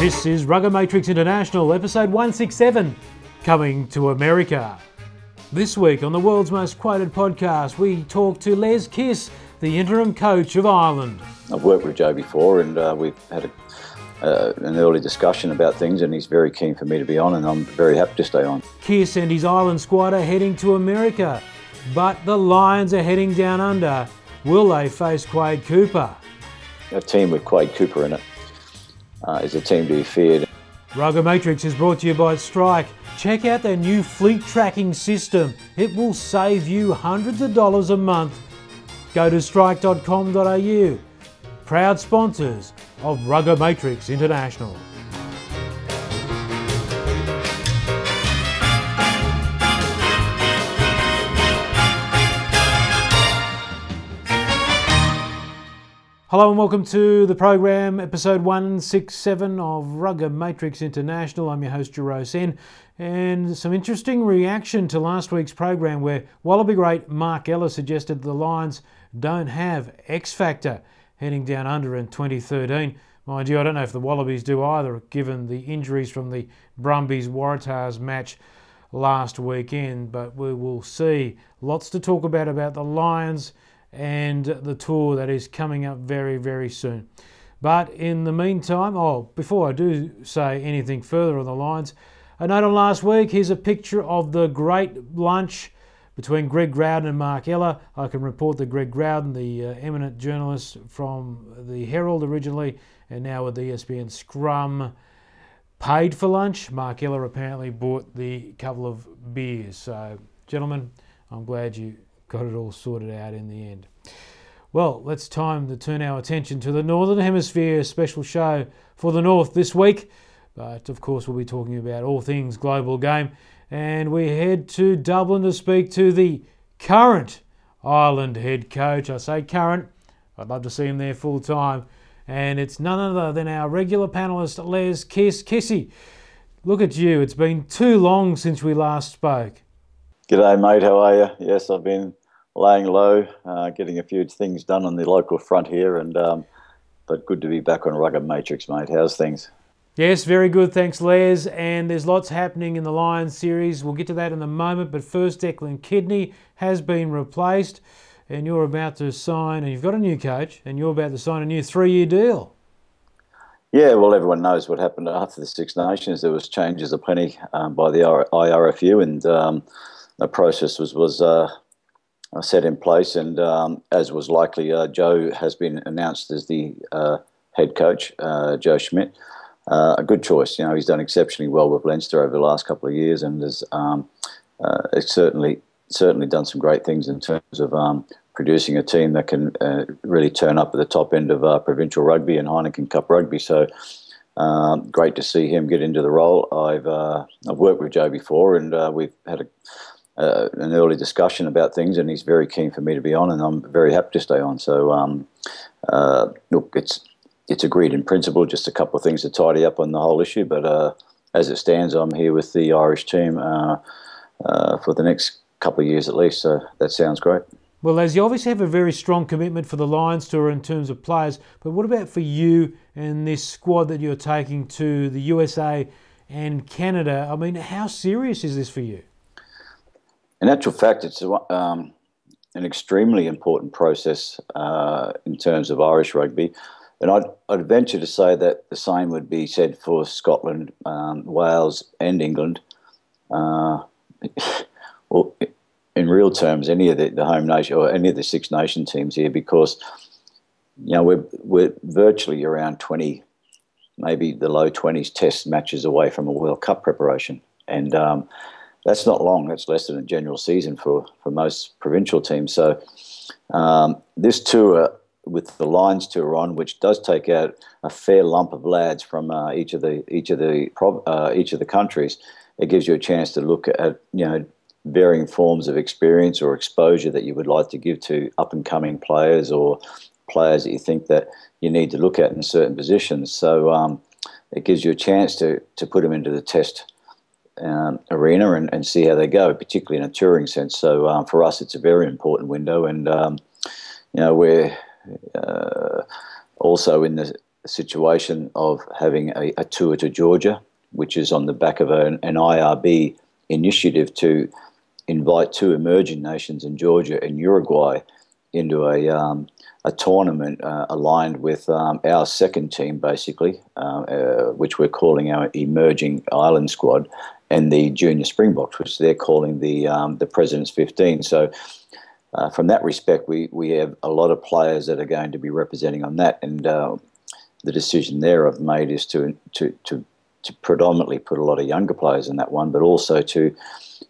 This is Rugger Matrix International, episode 167, coming to America. This week on the world's most quoted podcast, we talk to Les Kiss, the interim coach of Ireland. I've worked with Joe before, and uh, we've had a uh, an early discussion about things, and he's very keen for me to be on, and I'm very happy to stay on. Kiss and his Ireland squad are heading to America, but the Lions are heading down under. Will they face Quade Cooper? A team with Quade Cooper in it uh, is a team to be feared. Rugger Matrix is brought to you by Strike. Check out their new fleet tracking system. It will save you hundreds of dollars a month. Go to strike.com.au. Proud sponsors of Rugger Matrix International. Hello and welcome to the program, episode 167 of Rugger Matrix International. I'm your host, Jero Sen, and some interesting reaction to last week's program where Wallaby great Mark Ella suggested the Lions don't have X Factor heading down under in 2013. Mind you, I don't know if the Wallabies do either, given the injuries from the Brumbies Waratahs match last weekend. But we will see. Lots to talk about about the Lions and the tour that is coming up very, very soon. But in the meantime, oh, before I do say anything further on the Lions, a note on last week here's a picture of the great lunch between Greg Growden and Mark Ella. I can report that Greg Growden, the uh, eminent journalist from the Herald originally and now with the ESPN Scrum, paid for lunch. Mark Ella apparently bought the couple of beers. So, gentlemen, I'm glad you got it all sorted out in the end. Well, let's time to turn our attention to the Northern Hemisphere special show for the North this week. But of course, we'll be talking about all things global game and we head to Dublin to speak to the current Ireland head coach. I say current, I'd love to see him there full time. And it's none other than our regular panelist, Les Kiss. Kissy, look at you. It's been too long since we last spoke. G'day, mate. How are you? Yes, I've been laying low, uh, getting a few things done on the local front here, and um, but good to be back on Rugged Matrix, mate. How's things? Yes, very good. Thanks, Les. And there's lots happening in the Lions series. We'll get to that in a moment. But first, Declan Kidney has been replaced, and you're about to sign, and you've got a new coach, and you're about to sign a new three year deal. Yeah, well, everyone knows what happened after the Six Nations. There was changes aplenty um, by the IRFU, and um, the process was was uh, set in place. And um, as was likely, uh, Joe has been announced as the uh, head coach, uh, Joe Schmidt uh, a good choice. You know, he's done exceptionally well with Leinster over the last couple of years, and has um, uh, certainly certainly done some great things in terms of um, producing a team that can uh, really turn up at the top end of uh, provincial rugby and Heineken Cup rugby. So. Um, great to see him get into the role. I've uh, I've worked with Joe before, and uh, we've had a uh, an early discussion about things, and he's very keen for me to be on, and I'm very happy to stay on. So, um, uh, look, it's it's agreed in principle. Just a couple of things to tidy up on the whole issue. But uh, as it stands, I'm here with the Irish team uh, uh, for the next couple of years at least. So that sounds great. Well, as you obviously have a very strong commitment for the Lions tour in terms of players, but what about for you and this squad that you're taking to the USA and Canada? I mean, how serious is this for you? In actual fact, it's um, an extremely important process uh, in terms of Irish rugby. And I'd, I'd venture to say that the same would be said for Scotland, um, Wales, and England. Uh, well, in real terms, any of the, the home nation or any of the Six Nation teams here, because you know we're we're virtually around twenty, maybe the low twenties test matches away from a World Cup preparation, and um, that's not long. That's less than a general season for for most provincial teams. So um, this tour with the Lions tour on, which does take out a fair lump of lads from uh, each of the each of the uh, each of the countries. It gives you a chance to look at you know varying forms of experience or exposure that you would like to give to up and coming players or players that you think that you need to look at in certain positions. So um, it gives you a chance to to put them into the test. Um, arena and, and see how they go, particularly in a touring sense. So um, for us, it's a very important window, and um, you know we're uh, also in the situation of having a, a, tour to Georgia, which is on the back of an, an IRB initiative to invite two emerging nations in Georgia and Uruguay into a um, a tournament uh, aligned with um, our second team, basically, uh, uh, which we're calling our emerging Ireland squad, and the junior Springboks, which they're calling the um, the President's 15. So. Uh, from that respect, we, we have a lot of players that are going to be representing on that, and uh, the decision there I've made is to, to to to predominantly put a lot of younger players in that one, but also to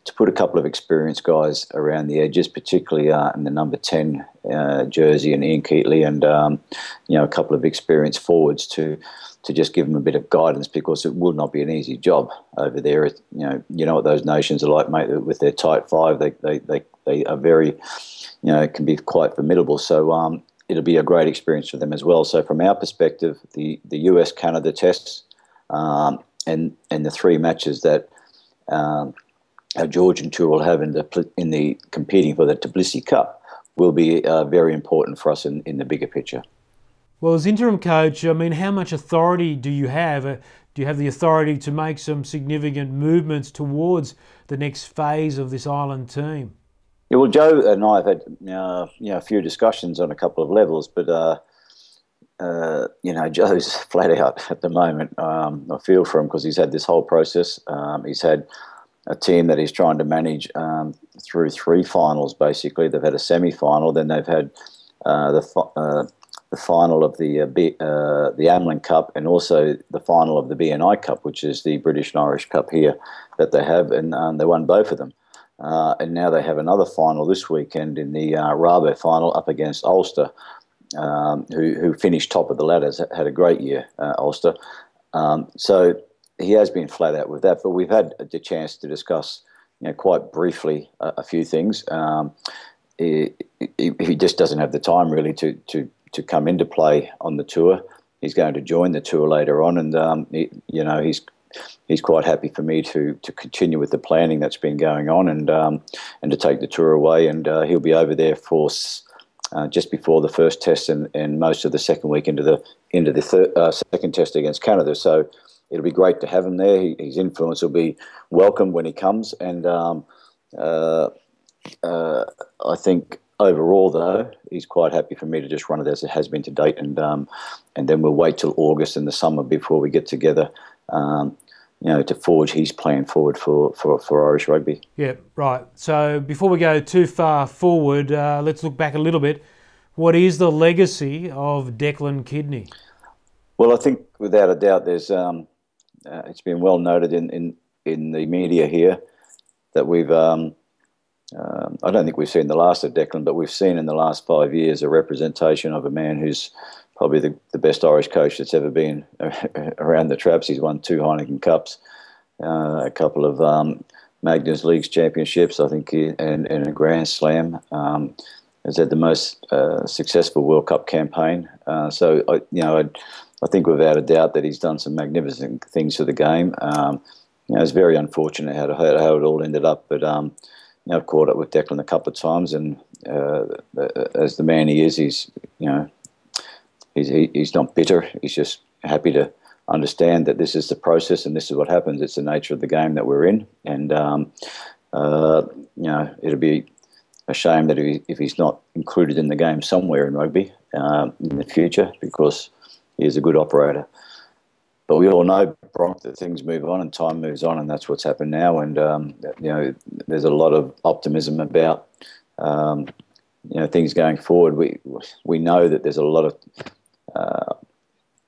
to put a couple of experienced guys around the edges, particularly uh, in the number 10 uh, jersey and Ian Keatley and, um, you know, a couple of experienced forwards to to just give them a bit of guidance because it will not be an easy job over there. You know, you know what those nations are like, mate, with their tight five. They, they, they, they are very, you know, can be quite formidable. So um, it'll be a great experience for them as well. So from our perspective, the, the US-Canada tests um, and, and the three matches that um, – our Georgian tour will have in the in the competing for the Tbilisi Cup will be uh, very important for us in, in the bigger picture. Well, as interim coach, I mean, how much authority do you have? Uh, do you have the authority to make some significant movements towards the next phase of this Ireland team? Yeah, well, Joe and I have had uh, you know a few discussions on a couple of levels, but uh, uh, you know Joe's flat out at the moment. Um, I feel for him because he's had this whole process. Um, he's had a team that he's trying to manage um, through three finals. Basically, they've had a semi-final, then they've had uh, the the final of the uh, B, uh, the Amlin Cup, and also the final of the BNI Cup, which is the British and Irish Cup here that they have, and um, they won both of them. Uh, and now they have another final this weekend in the uh, Rabo final up against Ulster, um, who, who finished top of the ladder, had a great year, Ulster. Um, so he has been flat out with that, but we've had the chance to discuss, you know, quite briefly a, a few things. Um, he, he, he, just doesn't have the time really to, to, to come into play on the tour. He's going to join the tour later on, and um, he, you know he's he's quite happy for me to to continue with the planning that's been going on, and um, and to take the tour away. And uh, he'll be over there for uh, just before the first test and, and most of the second week into the into the uh, second test against Canada. So it'll be great to have him there. He, his influence will be welcome when he comes, and um, uh, uh, I think overall though he's quite happy for me to just run it as it has been to date, and um, and then we'll wait till August in the summer before we get together. Um, you know, to forge his plan forward for, for, for Irish rugby. Yeah, right. So before we go too far forward, uh, let's look back a little bit. What is the legacy of Declan Kidney? Well, I think without a doubt, there's um, uh, it's been well noted in, in, in the media here that we've, um, um, I don't think we've seen the last of Declan, but we've seen in the last five years a representation of a man who's probably the, the best Irish coach that's ever been around the traps. He's won two Heineken Cups, uh, a couple of um, Magners Leagues championships, I think, and, and a Grand Slam. Um, has had the most uh, successful World Cup campaign. Uh, so, I, you know, I'd, I think without a doubt that he's done some magnificent things for the game. Um, you know, it's very unfortunate how, to, how it all ended up, but um, you know, I've caught up with Declan a couple of times, and uh, as the man he is, he's you know, he's he, he's not bitter. He's just happy to understand that this is the process and this is what happens. It's the nature of the game that we're in, and um, uh, you know, it'll be a shame that if, he, if, he's not included in the game somewhere in rugby uh, in the future because he's a good operator. But we all know, Bronk, that things move on and time moves on, and that's what's happened now. And um, you know, there's a lot of optimism about um, you know things going forward. We we know that there's a lot of uh,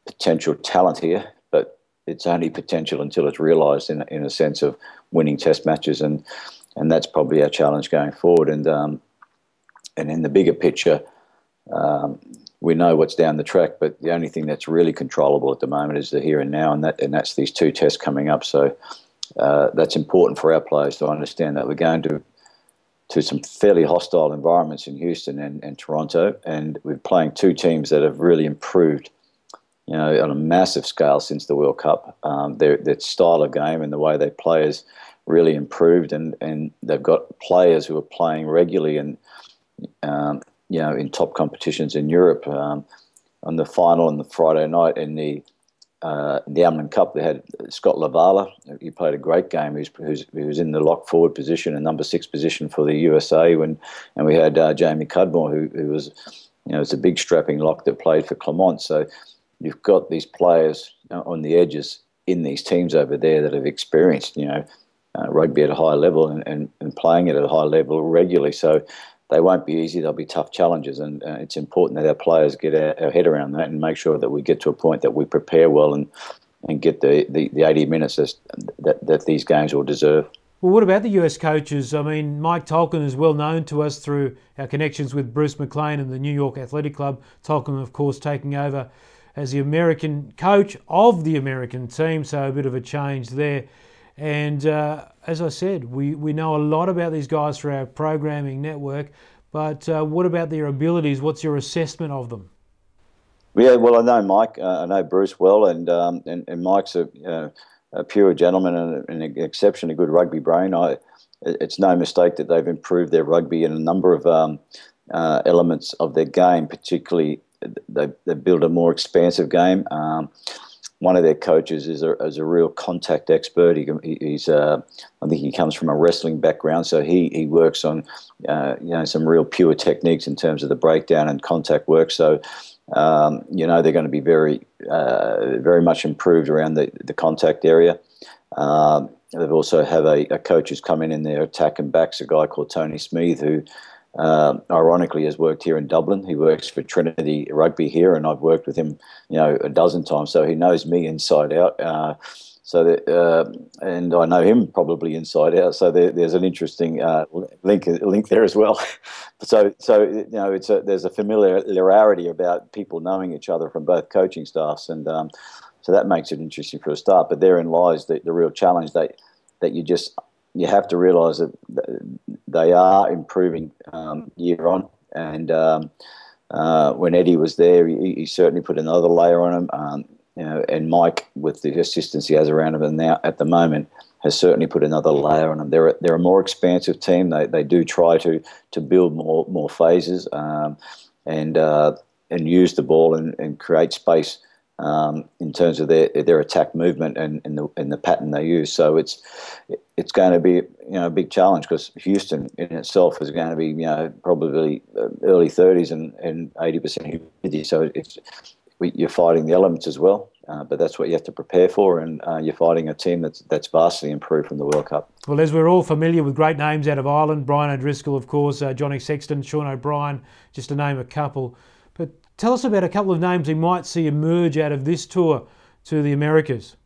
potential talent here, but it's only potential until it's realised in in a sense of winning Test matches, and and that's probably our challenge going forward. And um, and in the bigger picture, um, we know what's down the track, but the only thing that's really controllable at the moment is the here and now, and that and that's these two tests coming up. So uh, that's important for our players to understand that we're going to to some fairly hostile environments in Houston and, and Toronto, and we're playing two teams that have really improved, you know, on a massive scale since the World Cup. Um, their their style of game and the way they play has really improved, and and they've got players who are playing regularly and. Um, you know, in top competitions in Europe. Um, on the final on the Friday night in the uh, the Amlin Cup, they had Scott LaValla. He played a great game. He was, he was in the lock forward position and number six position for the USA. When and we had uh, Jamie Cudmore, who, who was, you know, it's a big strapping lock that played for Clermont. So you've got these players on the edges in these teams over there that have experienced, you know, uh, rugby at a high level and, and, and playing it at a high level regularly. So they won't be easy. They'll be tough challenges, and uh, it's important that our players get our, our, head around that and make sure that we get to a point that we prepare well and and get the, the, the 80 minutes that, that these games will deserve. Well, what about the US coaches? I mean, Mike Tolkin is well known to us through our connections with Bruce McLean and the New York Athletic Club. Tolkin, of course, taking over as the American coach of the American team, so a bit of a change there. And uh, as I said, we, we know a lot about these guys through our programming network, but uh, what about their abilities? What's your assessment of them? Yeah, well, I know Mike, uh, I know Bruce well, and um, and, and, Mike's a, a pure gentleman and, an exceptionally good rugby brain. I, it's no mistake that they've improved their rugby in a number of um, uh, elements of their game, particularly they, they built a more expansive game. Um, one of their coaches is a, is a real contact expert. He, he's, uh, I think he comes from a wrestling background, so he, he works on, uh, you know, some real pure techniques in terms of the breakdown and contact work. So, um, you know, they're going to be very, uh, very much improved around the, the contact area. Um, they've also have a, a coach who's come in in their attack and backs, a guy called Tony Smith, who uh, ironically has worked here in Dublin. He works for Trinity Rugby here, and I've worked with him, you know, a dozen times. So he knows me inside out. Uh, so that, uh, and I know him probably inside out. So there, there's an interesting uh, link link there as well. so so you know, it's a, there's a familiarity about people knowing each other from both coaching staffs, and um, so that makes it interesting for a start. But therein lies the, the real challenge that that you just you have to realise that they are improving um, year on. And um, uh, when Eddie was there, he, he, certainly put another layer on him. Um, you know, and Mike, with the assistance he has around him, now at the moment has certainly put another layer on them. They're a, they're a more expansive team. They, they do try to to build more more phases um, and uh, and use the ball and, and create space um, in terms of their their attack movement and, and the and the pattern they use. So it's it's going to be you know a big challenge because Houston in itself is going to be you know probably uh, early 30s and and 80 percent humidity. So it's you're fighting the elements as well. Uh, but that's what you have to prepare for, and uh, you're fighting a team that's that's vastly improved from the World Cup. Well, as we're all familiar with great names out of Ireland, Brian O'Driscoll, of course, uh, Johnny Sexton, Sean O'Brien, just to name a couple. Tell us about a couple of names we might see emerge out of this tour to the Americas.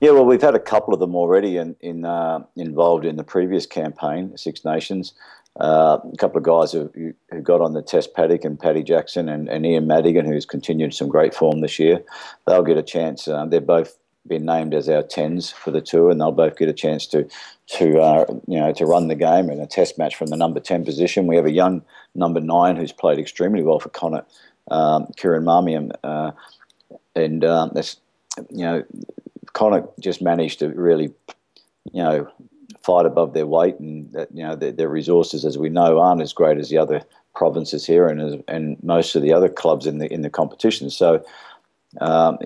Yeah, well, we've had a couple of them already in, in uh, involved in the previous campaign, Six Nations. Uh, a couple of guys who, who got on the test paddock and Paddy Jackson and, and Ian Madigan, who's continued some great form this year. They'll get a chance. Uh, they've both been named as our tens for the tour, and they'll both get a chance to to uh, you know to run the game in a test match from the number ten position. We have a young number nine who's played extremely well for Connacht um, Kieran Marmion, uh, and um, you know Connacht just managed to really you know fight above their weight, and that you know their, their, resources, as we know, aren't as great as the other provinces here and as, and most of the other clubs in the in the competition. So. Um,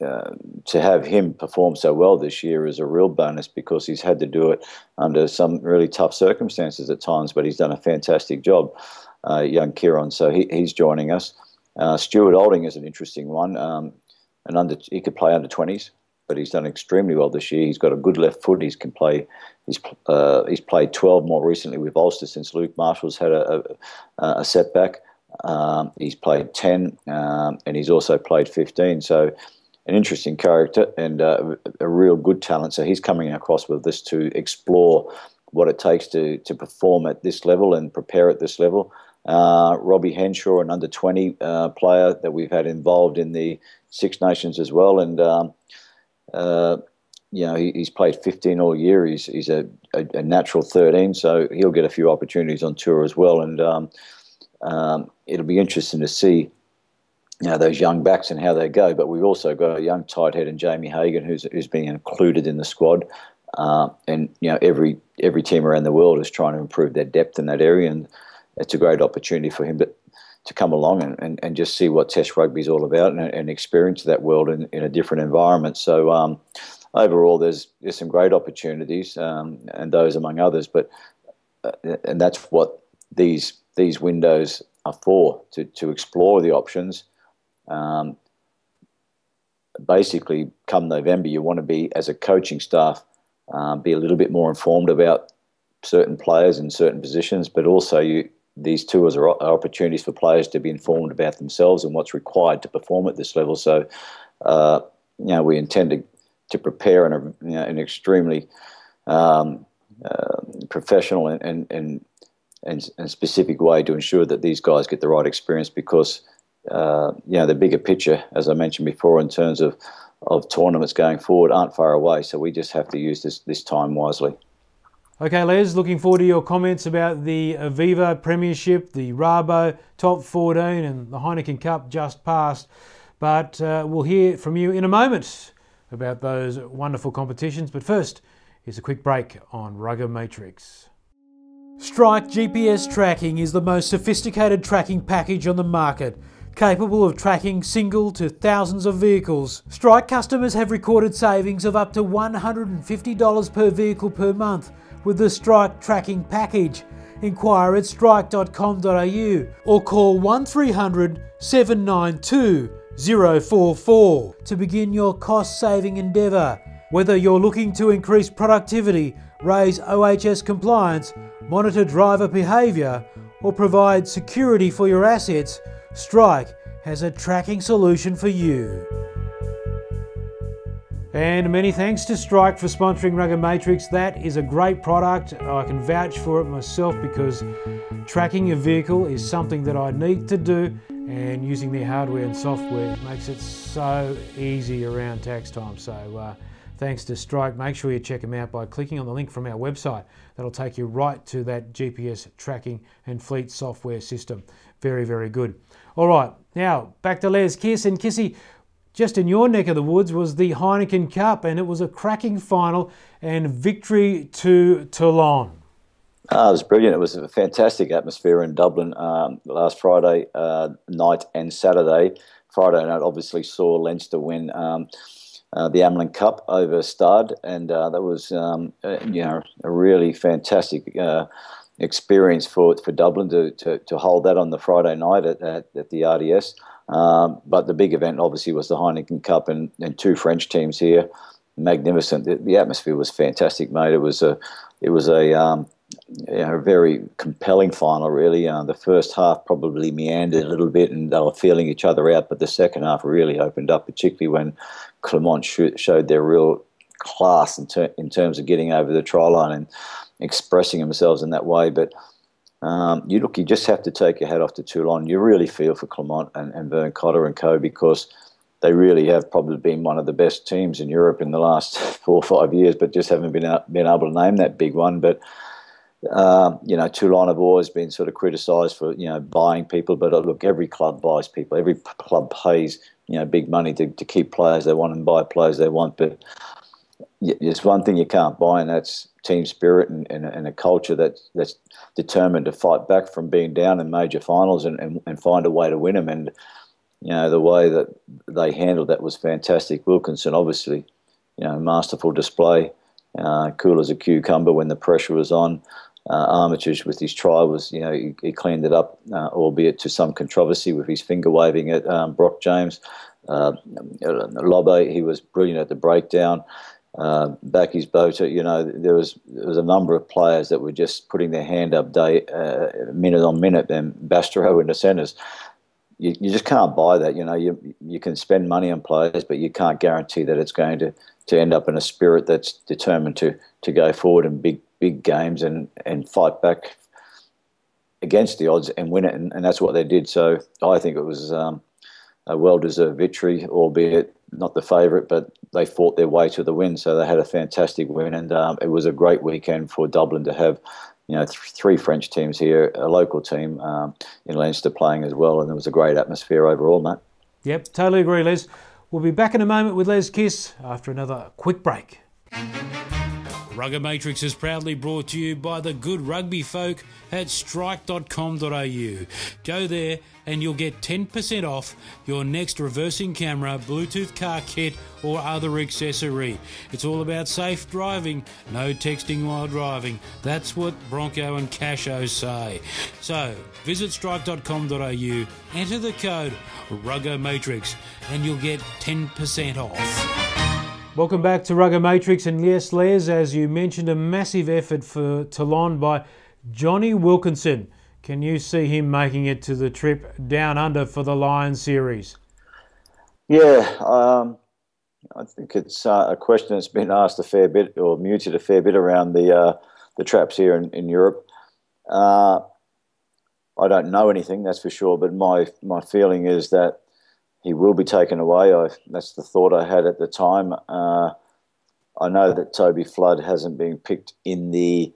uh, to have him perform so well this year is a real bonus because he's had to do it under some really tough circumstances at times, but he's done a fantastic job, uh, young Kieran. So he, he's joining us. Uh, Stuart Olding is an interesting one. Um, and under he could play under twenties, but he's done extremely well this year. He's got a good left foot. He can play. He's uh, he's played twelve more recently with Ulster since Luke Marshall's had a, a, a setback. Um, he's played ten, um, and he's also played fifteen. So an interesting character and uh, a real good talent. So he's coming across with this to explore what it takes to to perform at this level and prepare at this level. Uh, Robbie Henshaw, an under 20 uh, player that we've had involved in the Six Nations as well. And, um, uh, you know, he, he's played 15 all year. He's, he's a, a, a, natural 13, so he'll get a few opportunities on tour as well. And um, um, it'll be interesting to see. You know, those young backs and how they go, but we've also got a young tight head in Jamie Hagan who's who's being included in the squad, uh, and you know every every team around the world is trying to improve their depth in that area, and it's a great opportunity for him. But to come along and, and, and just see what Test rugby is all about and, and experience that world in, in a different environment. So um, overall, there's there's some great opportunities, um, and those among others. But uh, and that's what these these windows are for to to explore the options. Um, basically, come November, you want to be as a coaching staff um, be a little bit more informed about certain players in certain positions, but also you these tours are opportunities for players to be informed about themselves and what's required to perform at this level. So, uh, you know, we intend to, to prepare in, a, you know, an extremely um, uh, professional and, and, and, and, and, specific way to ensure that these guys get the right experience because, uh, you know, the bigger picture, as I mentioned before, in terms of, of tournaments going forward, aren't far away. So we just have to use this, this time wisely. Okay, Les, looking forward to your comments about the Aviva Premiership, the Rabo Top 14, and the Heineken Cup just passed. But uh, we'll hear from you in a moment about those wonderful competitions. But first, here's a quick break on Rugger Matrix. Strike GPS tracking is the most sophisticated tracking package on the market capable of tracking single to thousands of vehicles. Strike customers have recorded savings of up to $150 per vehicle per month with the Strike tracking package. Inquire at strike.com.au or call 1300 792 044 to begin your cost saving endeavour. Whether you're looking to increase productivity, raise OHS compliance, monitor driver behaviour, or provide security for your assets, Strike has a tracking solution for you. And many thanks to Strike for sponsoring Rugger Matrix. That is a great product. I can vouch for it myself because tracking your vehicle is something that I need to do, and using their hardware and software makes it so easy around tax time. So, uh, thanks to Strike. Make sure you check them out by clicking on the link from our website. That'll take you right to that GPS tracking and fleet software system. Very, very good. All right, now back to Les Kiss and Kissy just in your neck of the woods was the Heineken Cup, and it was a cracking final and victory to Toulon. Uh, it was brilliant. It was a fantastic atmosphere in Dublin um, last Friday uh, night and Saturday. Friday night obviously saw Leinster win um, uh, the Amlin Cup over Stade, and uh, that was um, you know a really fantastic uh, experience for for Dublin to, to, to hold that on the Friday night at, at, at the RDS. Um, but the big event obviously was the Heineken Cup and, and two French teams here. Magnificent. The, the, atmosphere was fantastic, mate. It was a it was a um, you know, a very compelling final, really. Uh, the first half probably meandered a little bit and they were feeling each other out, but the second half really opened up, particularly when Clermont sh- showed their real class in, ter- in terms of getting over the try line and expressing themselves in that way. But um, you look, you just have to take your hat off to Toulon. You really feel for Clermont and, and Vern Cotter and co because they really have probably been one of the best teams in Europe in the last four or five years, but just haven't been been able to name that big one. But uh, you know, Toulon have always been sort of criticised for you know buying people, but uh, look, every club buys people. Every club pays you know big money to, to keep players they want and buy players they want. But there's one thing you can't buy, and that's team spirit and, and, and, a culture that, that's determined to fight back from being down in major finals and, and, and find a way to win them. And, you know, the way that they handled that was fantastic. Wilkinson, obviously, you know, masterful display, uh, cool as a cucumber when the pressure was on. Uh, Armitage with his try was, you know, he, he cleaned it up, uh, albeit to some controversy with his finger waving at um, Brock James. Uh, Lobbe, he was brilliant at the breakdown uh, Bakkies Botha, you know, there was there was a number of players that were just putting their hand up day uh, minute on minute, and Bastareaud in the centres. You, you just can't buy that. You know, you you can spend money on players, but you can't guarantee that it's going to, to end up in a spirit that's determined to to go forward in big big games and, and fight back against the odds and win it, and, and that's what they did. So I think it was um, a well deserved victory, albeit not the favourite, but they fought their way to the win. So they had a fantastic win, and um, it was a great weekend for Dublin to have. You know, th- three French teams here, a local team um, in Leinster playing as well, and it was a great atmosphere overall, Matt. Yep, totally agree, Les. We'll be back in a moment with Les Kiss after another quick break. Rugger Matrix is proudly brought to you by the good rugby folk at strike.com.au. Go there and you'll get 10% off your next reversing camera, Bluetooth car kit, or other accessory. It's all about safe driving, no texting while driving. That's what Bronco and Casho say. So visit strike.com.au, enter the code Rugger Matrix, and you'll get 10% off. Welcome back to Rugger Matrix, and yes, Les, as you mentioned, a massive effort for Toulon by Jonny Wilkinson. Can you see him making it to the trip down under for the Lions series? Yeah, um, I think it's uh, a question that's been asked a fair bit or muted a fair bit around the uh, the traps here in, in Europe. Uh, I don't know anything, that's for sure, but my my feeling is that he will be taken away. I, that's the thought I had at the time. Uh, I know that Toby Flood hasn't been picked in the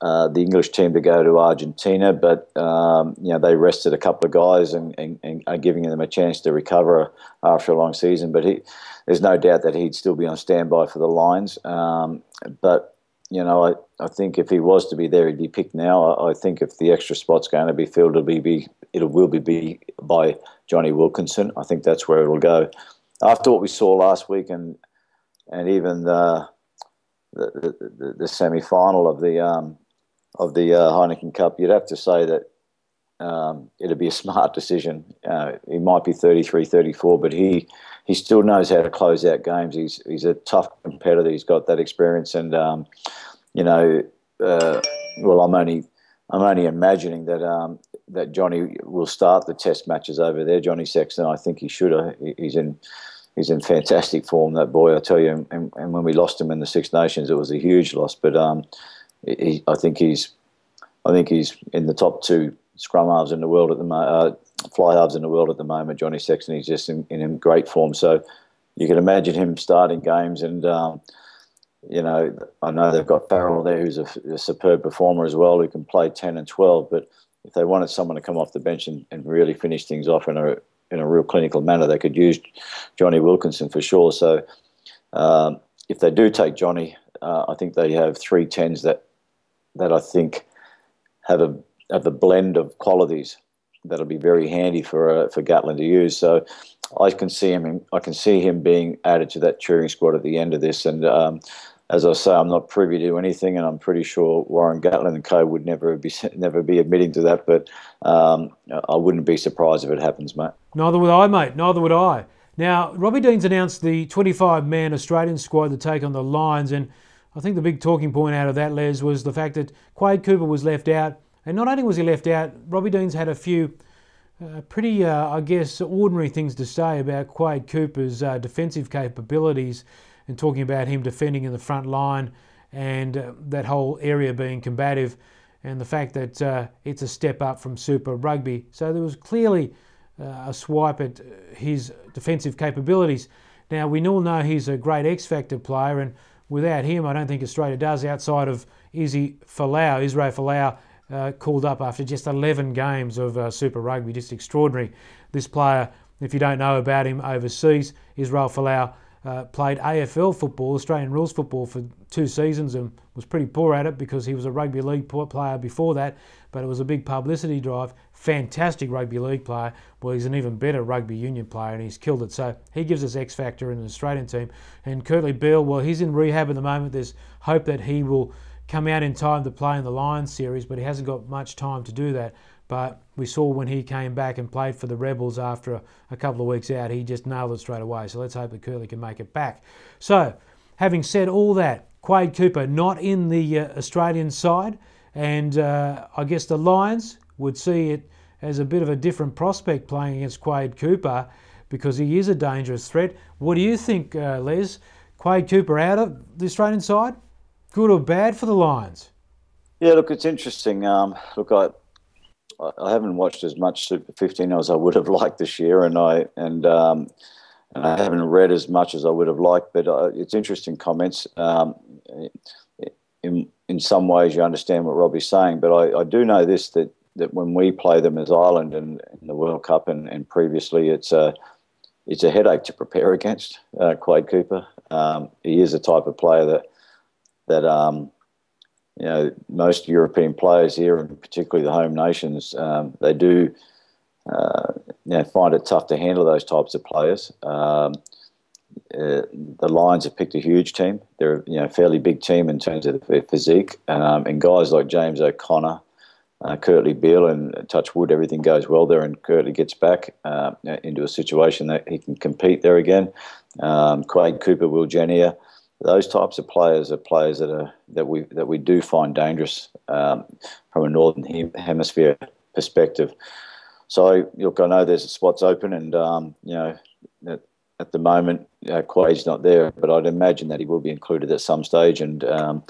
uh, the English team to go to Argentina, but um, you know they rested a couple of guys and, and, and, are giving them a chance to recover after a long season. But he, there's no doubt that he'd still be on standby for the Lions. Um, but you know, I, I think if he was to be there, he'd be picked now. I, I think if the extra spot's going to be filled, it'll be, be it will be, be by Jonny Wilkinson. I think that's where it'll go. After what we saw last week and and even the the, the, the semi final of the um, of the uh, Heineken Cup, you'd have to say that um, it'd be a smart decision. Uh, he might be 33, 34, but he he still knows how to close out games. He's he's a tough competitor. He's got that experience, and um, you know, uh, well, I'm only I'm only imagining that um, that Johnny will start the Test matches over there. Johnny Sexton, I think he should. Uh, he's in he's in fantastic form. That boy, I tell you. And, and when we lost him in the Six Nations, it was a huge loss. But um, he, I think he's, I think he's in the top two scrum halves in the world at the moment, uh, fly halves in the world at the moment. Johnny Sexton, he's just in, in great form. So you can imagine him starting games, and um, you know, I know they've got Farrell there, who's a, a, superb performer as well, who can play ten and twelve. But if they wanted someone to come off the bench and, and really finish things off in a in a real clinical manner, they could use Jonny Wilkinson for sure. So um, if they do take Johnny, uh, I think they have three tens that that I think have a have a blend of qualities that'll be very handy for uh, for Gatland to use. So I can see him. I can see him being added to that touring squad at the end of this. And um, as I say, I'm not privy to anything, and I'm pretty sure Warren Gatland and co would never be never be admitting to that. But um, I wouldn't be surprised if it happens, mate. Neither would I, mate. Neither would I. Now, Robbie Deans announced the 25 man Australian squad to take on the Lions, and I think the big talking point out of that, Les, was the fact that Quade Cooper was left out. And not only was he left out, Robbie Deans had a few uh, pretty, uh, I guess, ordinary things to say about Quade Cooper's uh, defensive capabilities and talking about him defending in the front line and uh, that whole area being combative and the fact that uh, it's a step up from Super Rugby. So there was clearly uh, a swipe at his defensive capabilities. Now, we all know he's a great X Factor player, and without him, I don't think Australia does outside of Izzy Folau, Israel Folau, uh, called up after just 11 games of uh, Super Rugby. Just extraordinary. This player, if you don't know about him overseas, Israel Folau uh, played AFL football, Australian rules football, for two seasons and was pretty poor at it because he was a rugby league player before that. But it was a big publicity drive. Fantastic rugby league player. Well, he's an even better rugby union player and he's killed it. So he gives us X factor in an Australian team. And Kurtley Beale, well, he's in rehab at the moment. There's hope that he will come out in time to play in the Lions series, but he hasn't got much time to do that. But we saw when he came back and played for the Rebels after a, couple of weeks out, he just nailed it straight away. So let's hope that Kurtley can make it back. So, having said all that, Quade Cooper not in the uh, Australian side, and uh, I guess the Lions would see it as a bit of a different prospect playing against Quade Cooper because he is a dangerous threat. What do you think, uh, Les? Quade Cooper out of the Australian side? Good or bad for the Lions? Yeah, look, it's interesting. Um, look, I I haven't watched as much Super 15 as I would have liked this year, and I and um, and I haven't read as much as I would have liked. But uh, it's interesting comments. Um, in in some ways, you understand what Robbie's saying, but I, I do know this that that when we play them as Ireland in, in the World Cup and, and previously, it's a it's a headache to prepare against. Uh, Quade Cooper, um, he is a type of player that that um, you know most European players here, and particularly the home nations, um, they do uh, you know, find it tough to handle those types of players. Um, uh, the Lions have picked a huge team. They're you know a fairly big team in terms of their physique, um, and guys like James O'Connor, uh, Kurtley Beale, and touch wood, everything goes well there, and Kurtley gets back uh, into a situation that he can compete there again. Um, Quade Cooper, Will Genia, those types of players are players that are that we that we do find dangerous um, from a northern hemisphere perspective. So look, I know there's spots open, and um, you know at, at the moment uh, Quade's not there, but I'd imagine that he will be included at some stage, and um,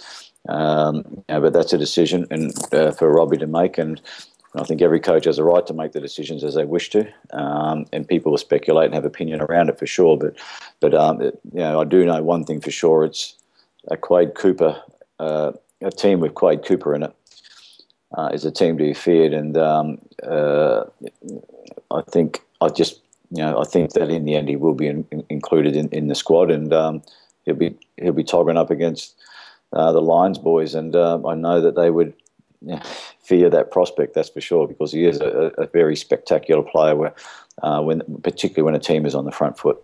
um, but that's a decision and uh, for Robbie to make, and I think every coach has a right to make the decisions as they wish to, um, and people will speculate and have opinion around it for sure. But, but um, it, you know, I do know one thing for sure: it's a Quade Cooper, uh, a team with Quade Cooper in it uh, is a team to be feared, and um, uh, I think I just you know I think that in the end he will be in, in, included in, in the squad, and um, he'll be he'll be toggling up against uh, the Lions boys, and um, I know that they would fear that prospect. That's for sure, because he is a, a very spectacular player, where, uh, when particularly when a team is on the front foot.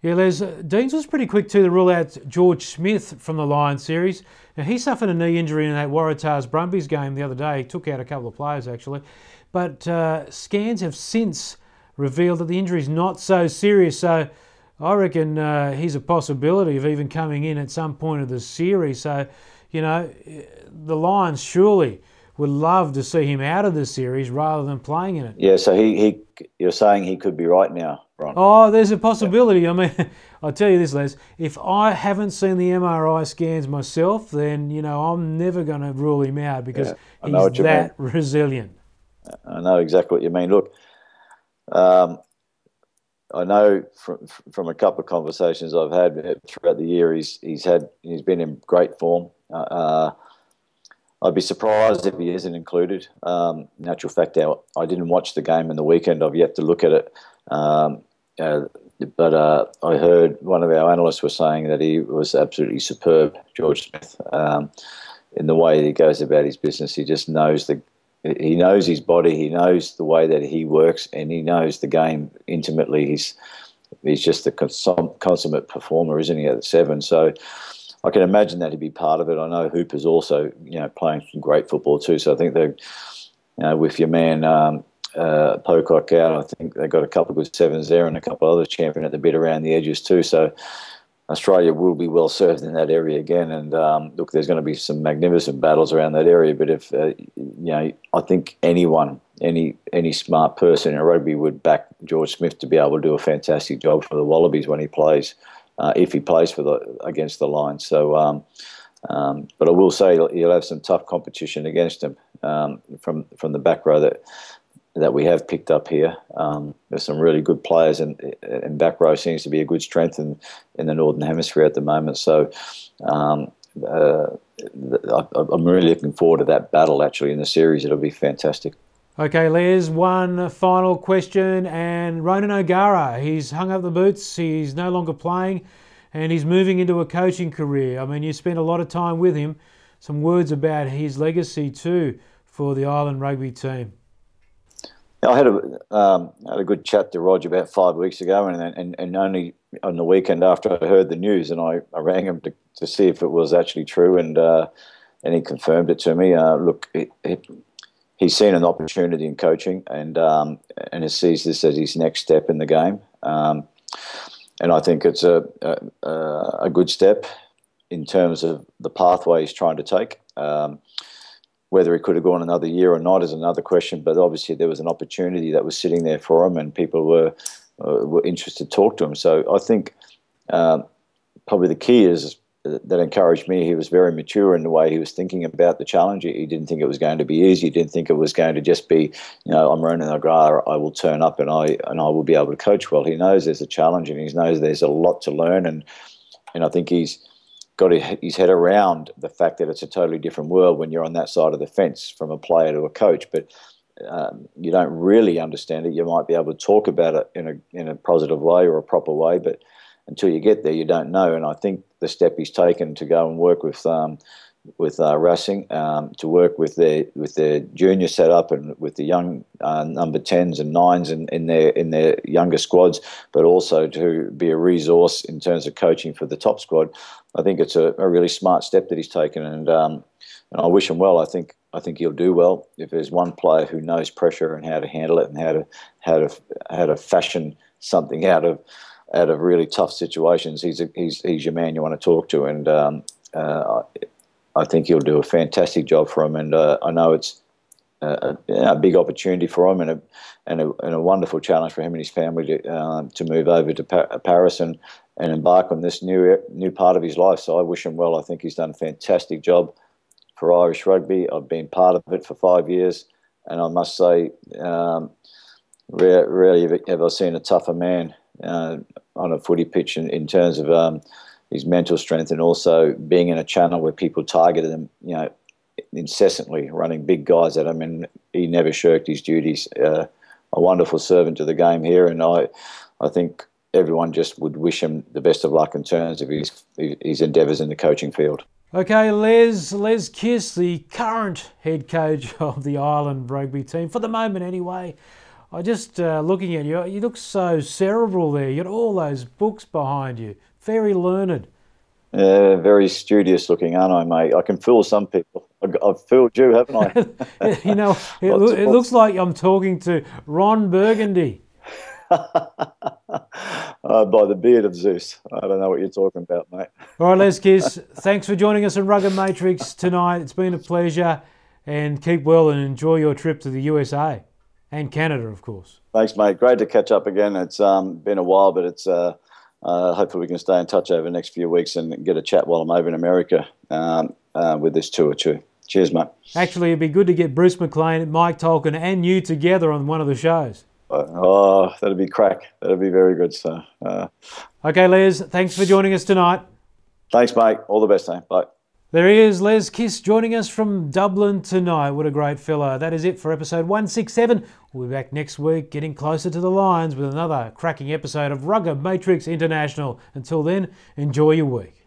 Yeah, Les, uh, Deans was pretty quick too to rule out George Smith from the Lions series. Now, he suffered a knee injury in that Waratahs Brumbies game the other day. He took out a couple of players, actually. But uh, scans have since revealed that the injury is not so serious. So I reckon uh, he's a possibility of even coming in at some point of the series. So, you know, the Lions surely would love to see him out of the series rather than playing in it. Yeah, so he, he you're saying he could be right now, Ron. Oh, there's a possibility. Yeah. I mean, I'll tell you this, Les. If I haven't seen the MRI scans myself, then you know I'm never going to rule him out because yeah, he's that mean. resilient. I know exactly what you mean. Look, um, I know from from a couple of conversations I've had throughout the year, he's he's had he's been in great form. Uh, uh I'd be surprised if he isn't included. Um, natural fact, I didn't watch the game in the weekend. I've yet to look at it. Um, uh, but uh, I heard one of our analysts was saying that he was absolutely superb, George Smith, um, in the way he goes about his business. He just knows the he knows his body, he knows the way that he works, and he knows the game intimately. He's he's just a consummate performer, isn't he? At seven, so I can imagine that to be part of it. I know Hooper's also, you know, playing some great football too. So I think they, you know, with your man um, uh, Pocock out, I think they've got a couple of good sevens there and a couple of others champion at the bit around the edges too. So Australia will be well served in that area again. And um, look, there's going to be some magnificent battles around that area. But if uh, you know, I think anyone, any any smart person in rugby would back George Smith to be able to do a fantastic job for the Wallabies when he plays uh, if he plays for the against the Lions. So, um, um, but I will say he'll have some tough competition against him um, from from the back row that that we have picked up here. Um, there's some really good players, and, and back row seems to be a good strength in, in the Northern Hemisphere at the moment. So. Um, uh, I'm really looking forward to that battle actually in the series. It'll be fantastic. Okay, Les, one final question. And Ronan O'Gara, he's hung up the boots, he's no longer playing, and he's moving into a coaching career. I mean, you spent a lot of time with him. Some words about his legacy too for the Ireland rugby team. I had a um, had a good chat to Roger about five weeks ago, and and, and only on the weekend after I heard the news, and I, I rang him to, to see if it was actually true, and uh, and he confirmed it to me. Uh, look, it, it, he's seen an opportunity in coaching and um, and he sees this as his next step in the game. Um, and I think it's a, a, a good step in terms of the pathway he's trying to take. Um, whether he could have gone another year or not is another question. But obviously, there was an opportunity that was sitting there for him, and people were uh, were interested to talk to him. So I think uh, probably the key is that encouraged me. He was very mature in the way he was thinking about the challenge. He didn't think it was going to be easy. He didn't think it was going to just be, you know, I'm Ronan O'Gara. I will turn up and I and I will be able to coach well. He knows there's a challenge and he knows there's a lot to learn. And and I think he's got his head around the fact that it's a totally different world when you're on that side of the fence from a player to a coach. But um, you don't really understand it. You might be able to talk about it in a in a positive way or a proper way, but until you get there, you don't know. And I think the step he's taken to go and work with um, with uh, Racing um, to work with their with their junior setup and with the young uh, number tens and nines in, in their in their younger squads, but also to be a resource in terms of coaching for the top squad. I think it's a, a really smart step that he's taken, and um, and I wish him well. I think I think he'll do well. If there's one player who knows pressure and how to handle it and how to how to how to fashion something out of out of really tough situations, he's a, he's he's your man you want to talk to, and um, uh, I think he'll do a fantastic job for him. And uh, I know it's a, a, big opportunity for him and a, and a, and a wonderful challenge for him and his family to uh, to move over to Paris and, and embark on this new new part of his life. So I wish him well. I think he's done a fantastic job for Irish rugby. I've been part of it for five years, and I must say, um, rarely have I seen a tougher man uh, on a footy pitch in, in terms of um, his mental strength and also being in a channel where people targeted him, you know, incessantly, running big guys at him, and he never shirked his duties. Uh, a wonderful servant to the game here, and I, I think everyone just would wish him the best of luck in terms of his his endeavours in the coaching field. Okay, Les, Les Kiss, the current head coach of the Ireland rugby team, for the moment anyway. I just uh, looking at you, you look so cerebral there. You got all those books behind you, very learned. Yeah, very studious looking, aren't I, mate? I can fool some people. I've fooled you, haven't I? you know, it, lo- it looks like I'm talking to Ron Burgundy. uh, by the beard of Zeus. I don't know what you're talking about, mate. All right, Les Kiss, thanks for joining us on Rugged Matrix tonight. It's been a pleasure, and keep well and enjoy your trip to the USA and Canada, of course. Thanks, mate. Great to catch up again. It's um, been a while, but it's uh, uh, hopefully we can stay in touch over the next few weeks and get a chat while I'm over in America um, uh, with this tour too. Cheers, mate. Actually, it'd be good to get Bruce McLean, Mike Tolkin, and you together on one of the shows. Oh, that'd be crack. That'd be very good. So, uh, okay, Les, thanks for joining us tonight. Thanks, mate. All the best, mate. Bye. There he is, Les Kiss, joining us from Dublin tonight. What a great fella. That is it for episode 167. We'll be back next week, getting closer to the Lions with another cracking episode of Rugged Matrix International. Until then, enjoy your week.